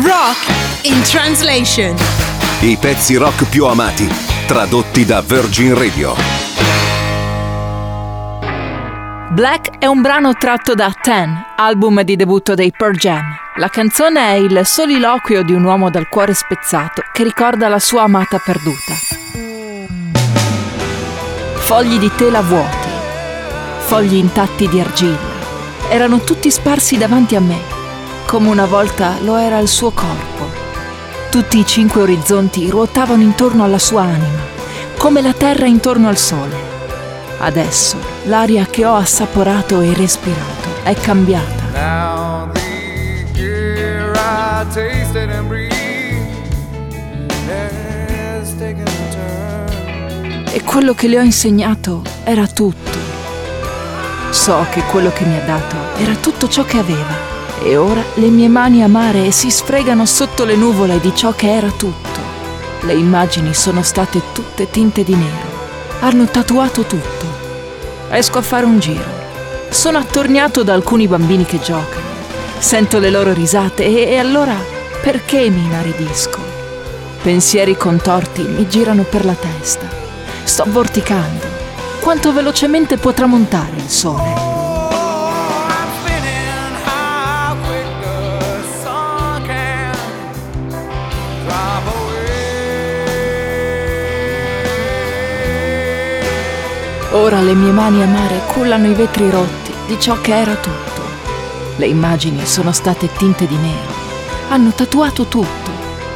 Rock in translation. I pezzi rock più amati, tradotti da Virgin Radio. Black è un brano tratto da Ten, album di debutto dei Pearl Jam. La canzone è il soliloquio di un uomo dal cuore spezzato che ricorda la sua amata perduta. Fogli di tela vuoti, fogli intatti di argilla, erano tutti sparsi davanti a me, come una volta lo era il suo corpo. Tutti i cinque orizzonti ruotavano intorno alla sua anima, come la terra intorno al sole. Adesso l'aria che ho assaporato e respirato è cambiata. Now the air I tasted and breathed has taken a turn. E quello che le ho insegnato era tutto. So che quello che mi ha dato era tutto ciò che aveva. E ora le mie mani amare si sfregano sotto le nuvole di ciò che era tutto. Le immagini sono state tutte tinte di nero. Hanno tatuato tutto. Esco a fare un giro. Sono attorniato da alcuni bambini che giocano. Sento le loro risate e, e allora perché mi inaridisco? Pensieri contorti mi girano per la testa. Sto vorticando. Quanto velocemente può tramontare il sole? Ora le mie mani amare cullano i vetri rotti di ciò che era tutto. Le immagini sono state tinte di nero. Hanno tatuato tutto.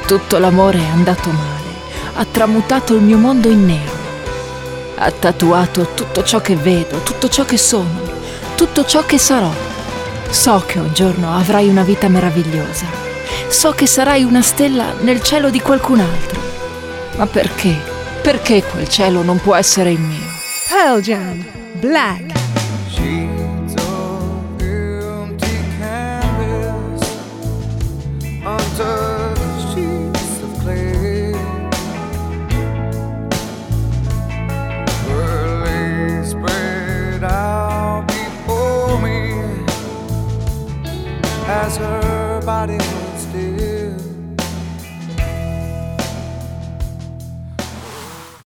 Tutto l'amore è andato male. Ha tramutato il mio mondo in nero. Ha tatuato tutto ciò che vedo, tutto ciò che sono, tutto ciò che sarò. So che un giorno avrai una vita meravigliosa. So che sarai una stella nel cielo di qualcun altro. Ma perché? Perché quel cielo non può essere il mio? Pearl Jam. Black.